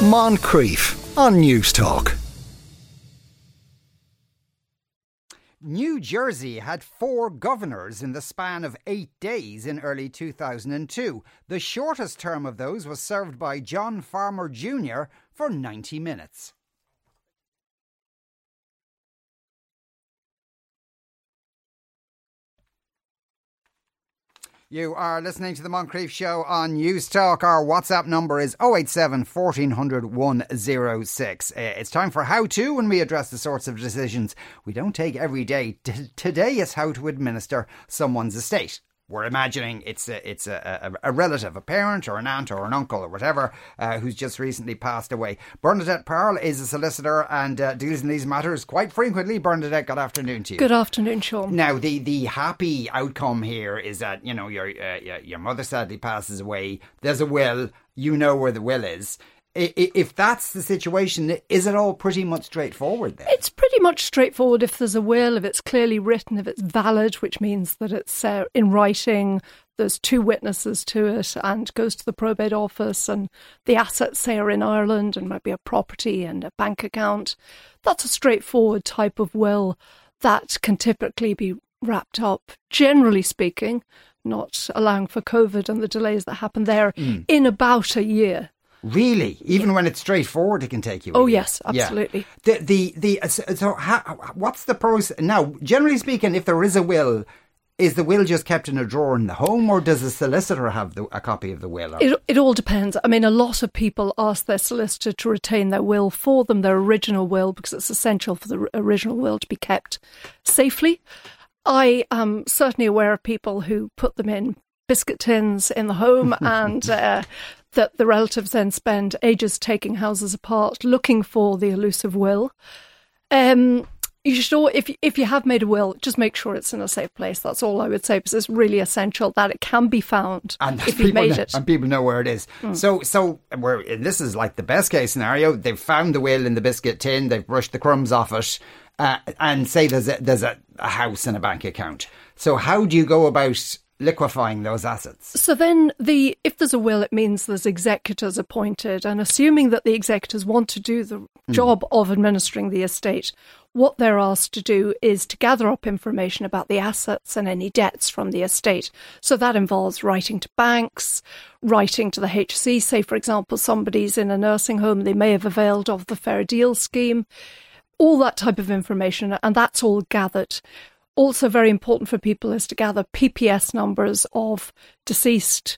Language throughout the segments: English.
Moncrieff on Newstalk. New Jersey had four governors in the span of eight days in early 2002. The shortest term of those was served by John Farmer Jr. for 90 minutes. You are listening to the Moncrieff Show on Newstalk. Our WhatsApp number is 087 1400 106. Uh, it's time for How To when we address the sorts of decisions we don't take every day. Today is how to administer someone's estate we're imagining it's a, it's a, a, a, relative, a parent or an aunt or an uncle or whatever, uh, who's just recently passed away. Bernadette Pearl is a solicitor and uh, deals in these matters quite frequently. Bernadette, good afternoon to you. Good afternoon, Sean. Now, the, the happy outcome here is that, you know, your, uh, your mother sadly passes away. There's a will. You know where the will is if that's the situation, is it all pretty much straightforward then? It's pretty much straightforward if there's a will, if it's clearly written, if it's valid, which means that it's uh, in writing, there's two witnesses to it, and goes to the probate office, and the assets, say, are in Ireland and might be a property and a bank account. That's a straightforward type of will that can typically be wrapped up, generally speaking, not allowing for COVID and the delays that happen there, mm. in about a year. Really, even when it's straightforward, it can take you. Oh yes, absolutely. Yeah. The the the so how, what's the process now? Generally speaking, if there is a will, is the will just kept in a drawer in the home, or does the solicitor have the, a copy of the will? It, it all depends. I mean, a lot of people ask their solicitor to retain their will for them, their original will, because it's essential for the original will to be kept safely. I am certainly aware of people who put them in biscuit tins in the home and uh, that the relatives then spend ages taking houses apart looking for the elusive will. Um, you should, if if you have made a will, just make sure it's in a safe place. That's all I would say because it's really essential that it can be found and if you made know, it, and people know where it is. Mm. So, so we're this is like the best case scenario. They've found the will in the biscuit tin. They've brushed the crumbs off it, uh, and say there's a, there's a, a house and a bank account. So, how do you go about liquefying those assets. So then the if there's a will it means there's executors appointed and assuming that the executors want to do the mm. job of administering the estate what they're asked to do is to gather up information about the assets and any debts from the estate. So that involves writing to banks, writing to the HSE. Say, for example, somebody's in a nursing home, they may have availed of the Fair Deal scheme, all that type of information, and that's all gathered also very important for people is to gather PPS numbers of deceased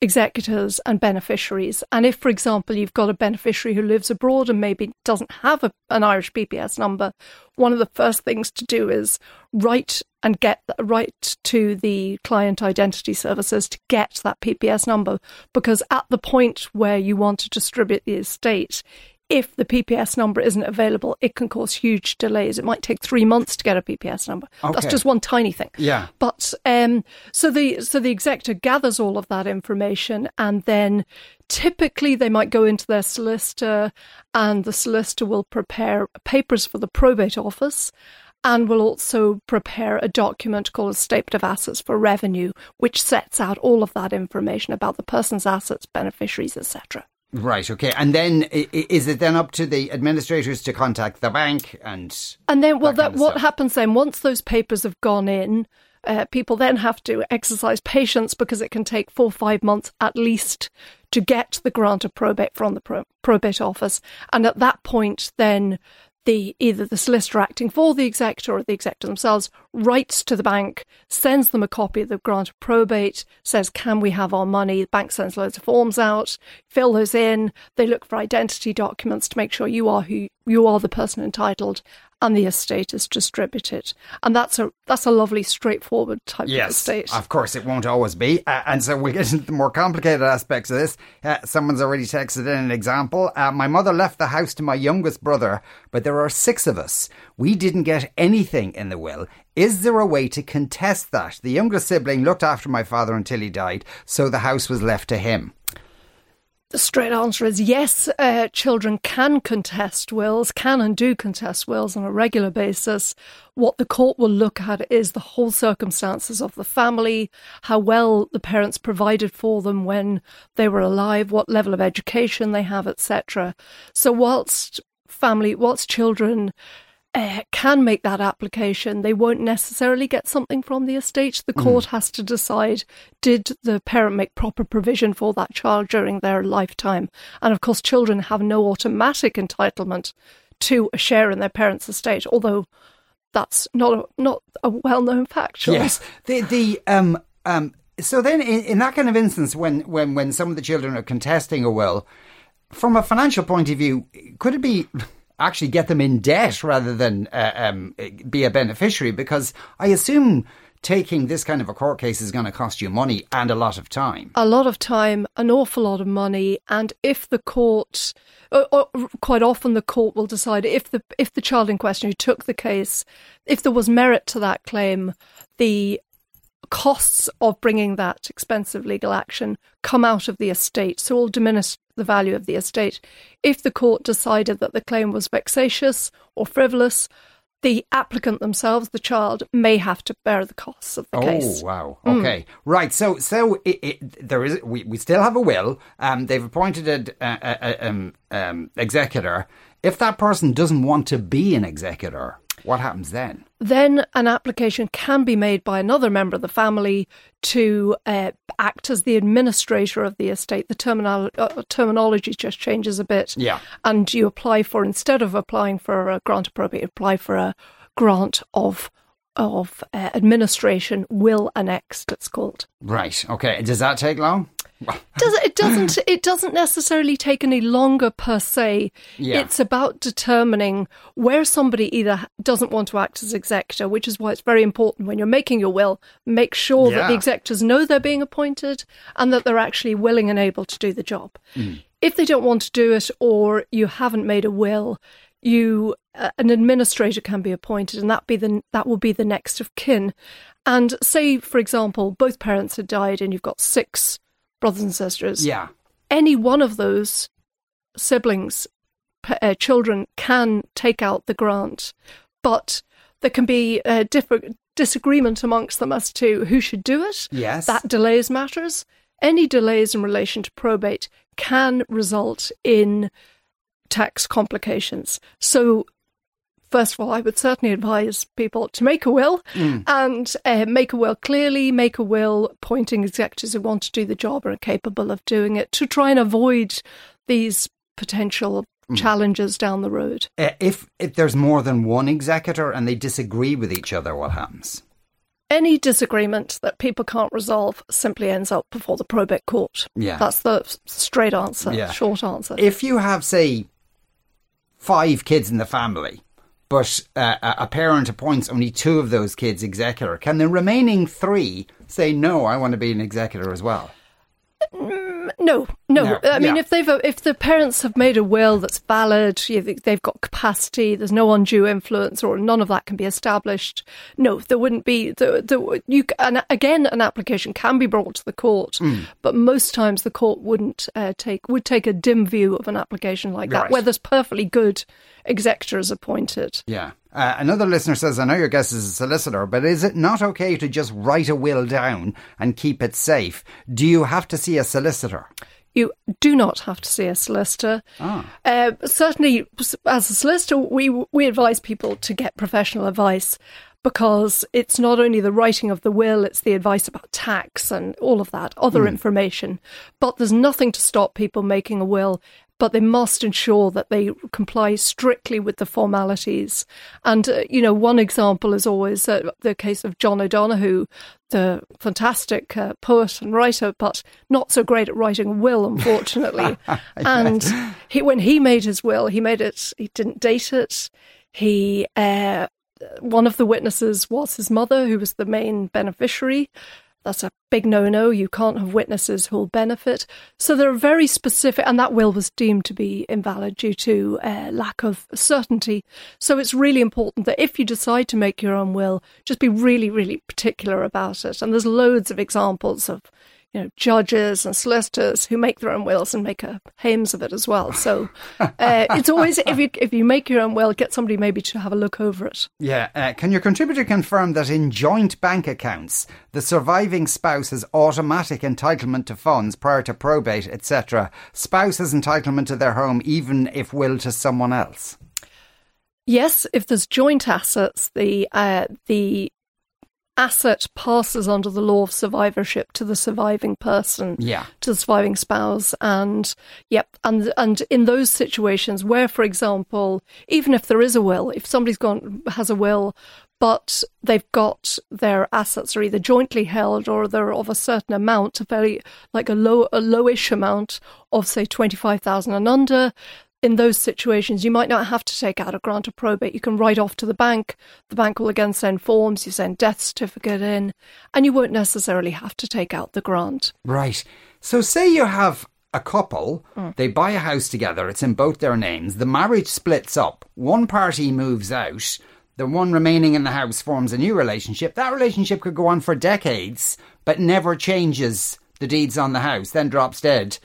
executors and beneficiaries. And if, for example, you've got a beneficiary who lives abroad and maybe doesn't have a, an Irish PPS number, one of the first things to do is write and get write to the client identity services to get that PPS number because at the point where you want to distribute the estate, if the PPS number isn't available, it can cause huge delays. It might take three months to get a PPS number. Okay. That's just one tiny thing. Yeah. But um, so the so the executor gathers all of that information, and then typically they might go into their solicitor, and the solicitor will prepare papers for the probate office. And will also prepare a document called a statement of assets for revenue, which sets out all of that information about the person's assets, beneficiaries, etc. Right. Okay. And then is it then up to the administrators to contact the bank and and then well, that, that what stuff? happens then once those papers have gone in, uh, people then have to exercise patience because it can take four or five months at least to get the grant of probate from the pro- probate office, and at that point, then the either the solicitor acting for the executor or the executor themselves writes to the bank, sends them a copy of the grant of probate, says, Can we have our money? The bank sends loads of forms out, fill those in, they look for identity documents to make sure you are who you are the person entitled and the estate is distributed. And that's a that's a lovely, straightforward type yes, of estate. Of course, it won't always be. Uh, and so we'll get into the more complicated aspects of this. Uh, someone's already texted in an example. Uh, my mother left the house to my youngest brother, but there are six of us. We didn't get anything in the will. Is there a way to contest that? The youngest sibling looked after my father until he died, so the house was left to him The straight answer is yes. Uh, children can contest wills, can and do contest wills on a regular basis. What the court will look at is the whole circumstances of the family, how well the parents provided for them when they were alive, what level of education they have, etc. So, whilst family, whilst children uh, can make that application, they won't necessarily get something from the estate. The court mm. has to decide did the parent make proper provision for that child during their lifetime? And of course, children have no automatic entitlement to a share in their parents' estate, although that's not a, not a well known fact. Yes. The, the, um, um, so then, in, in that kind of instance, when, when, when some of the children are contesting a will, from a financial point of view, could it be actually get them in debt rather than uh, um, be a beneficiary because I assume taking this kind of a court case is going to cost you money and a lot of time. A lot of time, an awful lot of money, and if the court, or, or quite often the court will decide if the if the child in question who took the case, if there was merit to that claim, the costs of bringing that expensive legal action come out of the estate, so will diminish the value of the estate. If the court decided that the claim was vexatious or frivolous, the applicant themselves, the child, may have to bear the costs of the oh, case. Oh wow! Hmm. Okay, mm. right. So, so it, it, there is. We, we still have a will. Um, they've appointed a, a, a um, um, executor. If that person doesn't want to be an executor, what happens then? Then an application can be made by another member of the family to uh, act as the administrator of the estate. The terminal- uh, terminology just changes a bit. Yeah. And you apply for, instead of applying for a grant of probate, apply for a grant of of uh, administration will annexed it's called right okay does that take long does it doesn't it doesn't necessarily take any longer per se. Yeah. It's about determining where somebody either doesn't want to act as executor, which is why it's very important when you're making your will, make sure yeah. that the executors know they're being appointed and that they're actually willing and able to do the job. Mm. If they don't want to do it or you haven't made a will, you uh, an administrator can be appointed and that be the that will be the next of kin. And say for example both parents had died and you've got six brothers and sisters. Yeah. Any one of those siblings, uh, children, can take out the grant, but there can be a different disagreement amongst them as to who should do it. Yes. That delays matters. Any delays in relation to probate can result in tax complications. So first of all, I would certainly advise people to make a will mm. and uh, make a will clearly, make a will pointing executors who want to do the job and are capable of doing it to try and avoid these potential mm. challenges down the road. Uh, if if there's more than one executor and they disagree with each other, what happens? Any disagreement that people can't resolve simply ends up before the probate court. Yeah. That's the straight answer, yeah. short answer. If you have, say, five kids in the family but uh, a parent appoints only two of those kids executor, can the remaining three say, no, I want to be an executor as well? Mm, no, no. no. I mean, yeah. if they've if the parents have made a will that's valid, they've got capacity. There's no undue influence, or none of that can be established. No, there wouldn't be. The, the you and again, an application can be brought to the court, mm. but most times the court wouldn't uh, take would take a dim view of an application like that, right. where there's perfectly good executors appointed. Yeah. Uh, another listener says, I know your guest is a solicitor, but is it not okay to just write a will down and keep it safe? Do you have to see a solicitor? You do not have to see a solicitor. Ah. Uh, certainly, as a solicitor, we we advise people to get professional advice because it's not only the writing of the will, it's the advice about tax and all of that other mm. information. But there's nothing to stop people making a will but they must ensure that they comply strictly with the formalities. And, uh, you know, one example is always uh, the case of John O'Donohue, the fantastic uh, poet and writer, but not so great at writing a will, unfortunately. and he, when he made his will, he made it, he didn't date it. He, uh, one of the witnesses was his mother, who was the main beneficiary. That's a big no no. You can't have witnesses who'll benefit. So there are very specific, and that will was deemed to be invalid due to uh, lack of certainty. So it's really important that if you decide to make your own will, just be really, really particular about it. And there's loads of examples of you know, judges and solicitors who make their own wills and make a hames of it as well. So uh, it's always if you if you make your own will, get somebody maybe to have a look over it. Yeah. Uh, can your contributor confirm that in joint bank accounts, the surviving spouse has automatic entitlement to funds prior to probate, etc. Spouse has entitlement to their home even if will to someone else. Yes, if there's joint assets, the uh, the asset passes under the law of survivorship to the surviving person, Yeah. to the surviving spouse, and yep, and and in those situations where, for example, even if there is a will, if somebody's gone has a will, but they've got their assets are either jointly held or they're of a certain amount, a very like a low a lowish amount of say twenty five thousand and under, in those situations, you might not have to take out a grant of probate. You can write off to the bank. The bank will again send forms. You send death certificate in, and you won't necessarily have to take out the grant. Right. So, say you have a couple, mm. they buy a house together, it's in both their names, the marriage splits up, one party moves out, the one remaining in the house forms a new relationship. That relationship could go on for decades, but never changes the deeds on the house, then drops dead.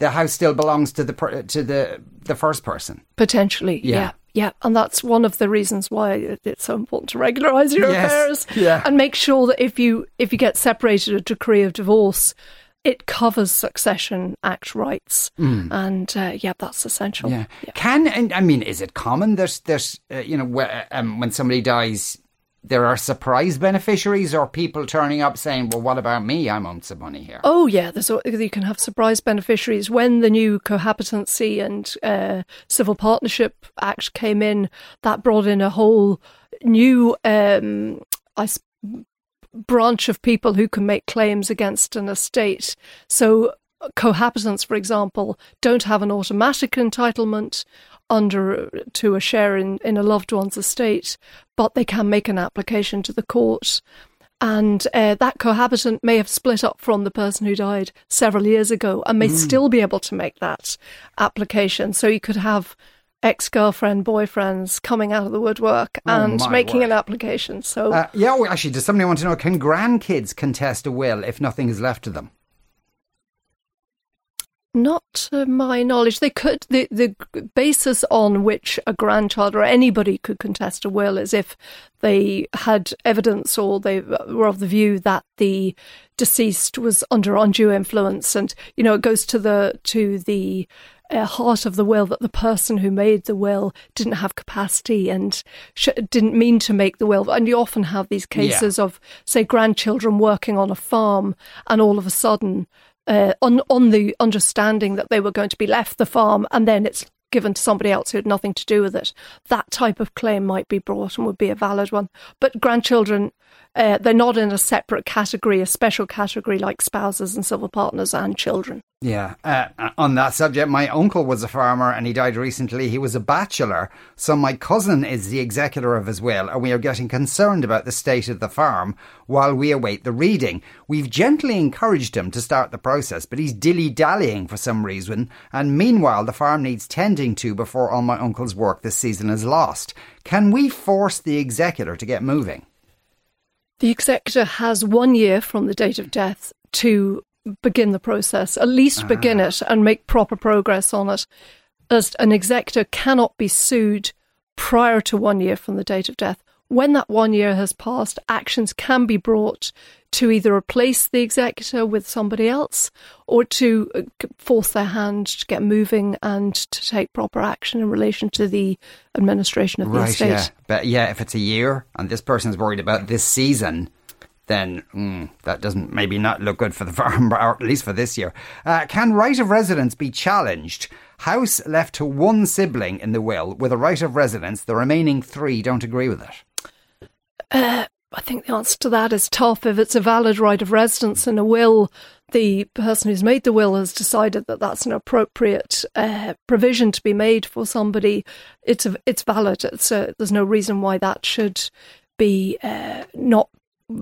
The house still belongs to the per- to the the first person. Potentially, Yeah. yeah. yeah. and that's one of the reasons why it's so important to regularize your Yes, affairs yeah. and make sure that if you if you get separated, a decree of divorce, it covers Succession Act rights, and uh, yeah, that's essential. Mm. Yeah. Can and I mean, is it common that there's uh, you know um, when somebody dies, there are surprise beneficiaries or people turning up saying, "Well, what about me? I'm owed some money here." Oh yeah, there's you can have surprise beneficiaries when the new cohabitancy and uh, civil partnership act came in. That brought in a whole new um, I branch of people who can make claims against an estate. So cohabitants, for example, don't have an automatic entitlement under to a share in, in a loved one's estate, but they can make an application to the court. And uh, that cohabitant may have split up from the person who died several years ago and may still be able to make that application. So you could have ex girlfriend, boyfriends coming out of the woodwork and my making word. an application. So Uh, yeah, well, actually, does somebody want to know? Can grandkids contest a will if nothing is left to them? Not to my knowledge. They could the the basis on which a grandchild or anybody could contest a will is if they had evidence or they were of the view that the deceased was under undue influence, and you know it goes to the to the uh, heart of the will that the person who made the will didn't have capacity and sh- didn't mean to make the will. And you often have these cases of, say, grandchildren working on a farm, and all of a sudden, uh, on on the understanding that they were going to be left the farm, and then it's given to somebody else who had nothing to do with it. That type of claim might be brought and would be a valid one. But grandchildren, uh, they're not in a separate category, a special category like spouses and civil partners and children. Yeah. Uh, on that subject, my uncle was a farmer and he died recently. He was a bachelor, so my cousin is the executor of his will, and we are getting concerned about the state of the farm while we await the reading. We've gently encouraged him to start the process, but he's dilly dallying for some reason, and meanwhile, the farm needs tending to before all my uncle's work this season is lost. Can we force the executor to get moving? The executor has one year from the date of death to begin the process, at least ah. begin it and make proper progress on it. As an executor cannot be sued prior to one year from the date of death. When that one year has passed, actions can be brought to either replace the executor with somebody else or to uh, force their hand to get moving and to take proper action in relation to the administration of the Right, estate. yeah. But yeah, if it's a year and this person's worried about this season, then mm, that doesn't maybe not look good for the farm, or at least for this year. Uh, can right of residence be challenged? House left to one sibling in the will with a right of residence, the remaining three don't agree with it. I think the answer to that is tough. If it's a valid right of residence in a will, the person who's made the will has decided that that's an appropriate uh, provision to be made for somebody. It's a, it's valid. It's a, there's no reason why that should be uh, not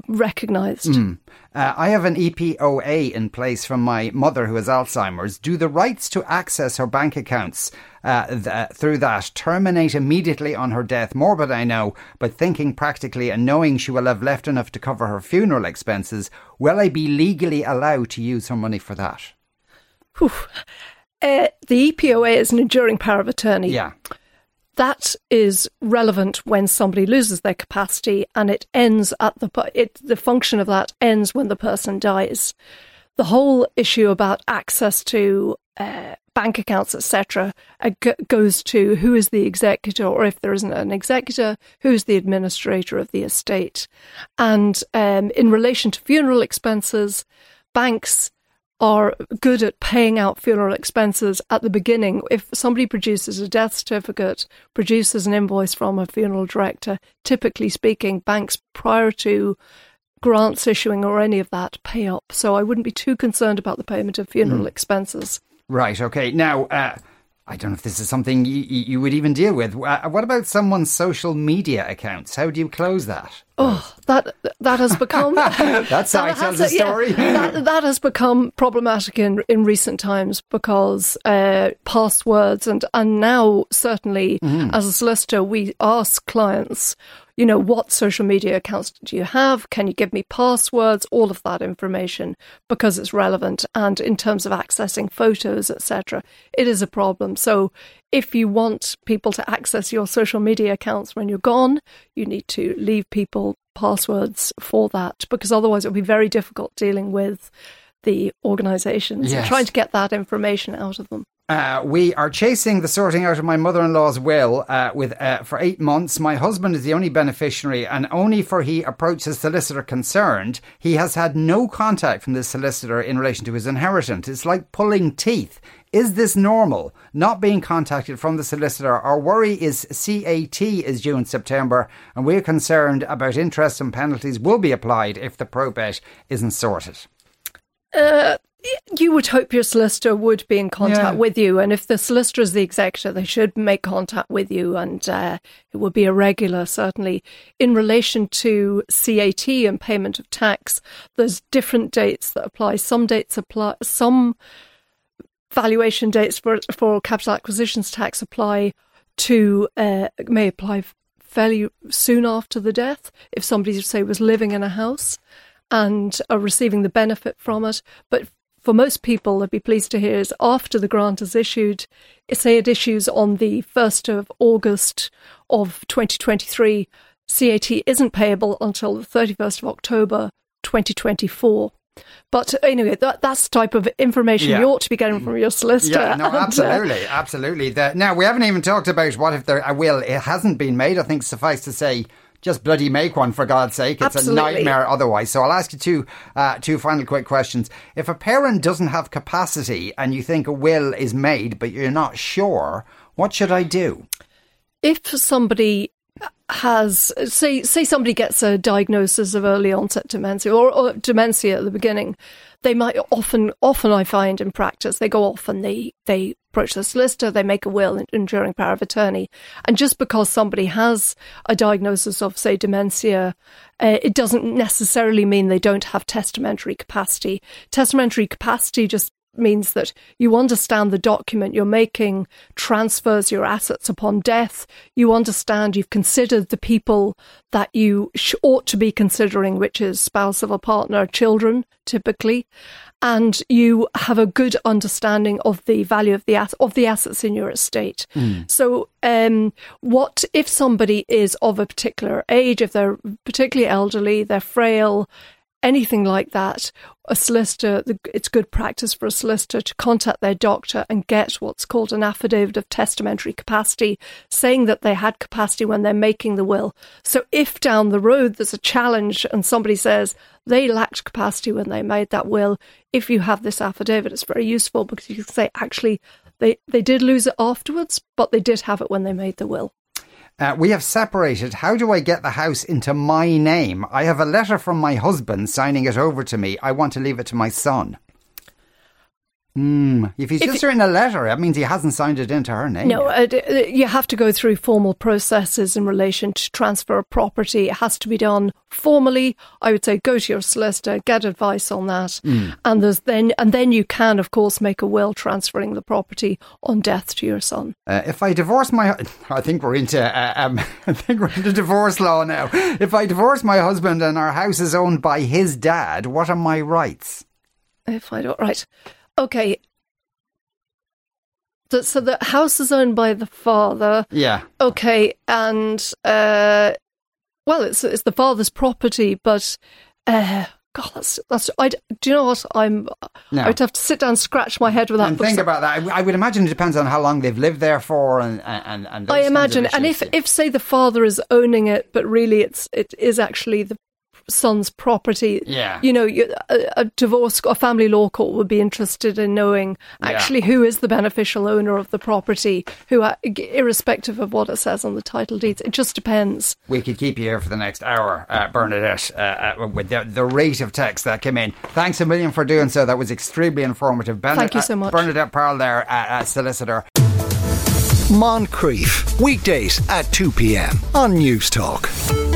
recognised. Mm. Uh, I have an EPOA in place from my mother who has Alzheimer's. Do the rights to access her bank accounts uh, th- through that terminate immediately on her death? Morbid, I know, but thinking practically and knowing she will have left enough to cover her funeral expenses, will I be legally allowed to use her money for that? Uh, the EPOA is an enduring power of attorney. Yeah that is relevant when somebody loses their capacity and it ends at the it, the function of that ends when the person dies. The whole issue about access to uh, bank accounts etc uh, g- goes to who is the executor or if there isn't an executor who's the administrator of the estate. And um, in relation to funeral expenses banks are good at paying out funeral expenses at the beginning. If somebody produces a death certificate, produces an invoice from a funeral director, typically speaking, banks prior to grants issuing or any of that pay up. So I wouldn't be too concerned about the payment of funeral mm. expenses. Right. Okay. Now, uh, I don't know if this is something you, you would even deal with. Uh, what about someone's social media accounts? How do you close that? Oh, that that has become that's how that tells the story. Yeah, that, that, has become problematic in in recent times because uh, passwords and and now certainly mm. as a solicitor we ask clients you know, what social media accounts do you have? Can you give me passwords? All of that information because it's relevant. And in terms of accessing photos, etc., it is a problem. So if you want people to access your social media accounts when you're gone, you need to leave people passwords for that because otherwise it'll be very difficult dealing with the organizations yes. trying to get that information out of them. Uh, we are chasing the sorting out of my mother-in-law's will uh, with uh, for eight months. My husband is the only beneficiary, and only for he approached the solicitor concerned, he has had no contact from the solicitor in relation to his inheritance. It's like pulling teeth. Is this normal? Not being contacted from the solicitor. Our worry is CAT is due in September, and we're concerned about interest and penalties will be applied if the probate isn't sorted. Uh, you would hope your solicitor would be in contact yeah. with you, and if the solicitor is the executor, they should make contact with you, and uh, it would be irregular, certainly. In relation to CAT and payment of tax, there's different dates that apply. Some dates apply, some valuation dates for for capital acquisitions tax apply to uh, may apply fairly soon after the death if somebody say was living in a house and are receiving the benefit from it. But for most people, they'd be pleased to hear is after the grant is issued, say it issues on the 1st of August of 2023, CAT isn't payable until the 31st of October 2024. But anyway, that, that's the type of information yeah. you ought to be getting from your solicitor. Yeah, no, absolutely, uh, absolutely. The, now, we haven't even talked about what if there a will it hasn't been made. I think suffice to say, just bloody make one for God's sake. It's Absolutely. a nightmare otherwise. So I'll ask you two, uh, two final quick questions. If a parent doesn't have capacity and you think a will is made, but you're not sure, what should I do? If somebody has say say somebody gets a diagnosis of early onset dementia or, or, dementia at the beginning they might often often i find in practice they go off and they they approach the solicitor they make a will enduring power of attorney. And just because somebody has a diagnosis of say dementia uh, it doesn't necessarily mean they don't have testamentary capacity. Testamentary capacity just means that you understand the document you're making transfers your assets upon death. You understand you've considered the people that you sh- ought to be considering, which is spouse of a partner, children, typically, and you have a good understanding of the value of the as- of the assets in your estate. Mm. So, um, what if somebody is of a particular age, if they're particularly elderly, they're frail, anything like that, a solicitor, it's good practice for a solicitor to contact their doctor and get what's called an affidavit of testamentary capacity, saying that they had capacity when they're making the will. So if down the road there's a challenge and somebody says they lacked capacity when they made that will, if you have this affidavit, it's very useful because you can say, actually, they, they did lose it afterwards, but they did have it when they made the will. Uh, we have separated. How do I get the house into my name? I have a letter from my husband signing it over to me. I want to leave it to my son. Mm. If he's If just it- written a letter, that means he hasn't signed it into her name. No, uh, uh, you have to go through formal processes in relation to transfer of property. It has to be done formally. I would say go to your solicitor, get advice on that, and there's then and then you can, of course, make a will transferring the property on death to your son. Uh, if I divorce my, I think we're into, uh, um, I think we're into divorce law now. If I divorce my husband and our house is owned by his dad, what are my rights? If I don't right, okay. So, so the house is owned by the father. Yeah, Okay, and uh, well, it's it's the father's property, but uh, God, that's that's. I do you know what I'm? No. I'd have to sit down, and scratch my head with that. and think about that. I, I would imagine it depends on how long they've lived there for, and and and. I imagine, and if if say the father is owning it, but really it's it is actually the son's property. Yeah. you know, you, a, a divorce, a family law court would be interested in knowing Yeah. actually who is the beneficial owner of the property, who, uh, irrespective of what it says on the title deeds. It just depends. we could keep you here for the next hour, uh, Bernadette, uh, uh, with the, the rate of text that came in. Thanks a million for doing so. That was extremely informative. Ben- Thank you uh, so much. Bernadette Pearl there, uh, uh, solicitor. Moncrieff, weekdays at 2 p.m. on Newstalk.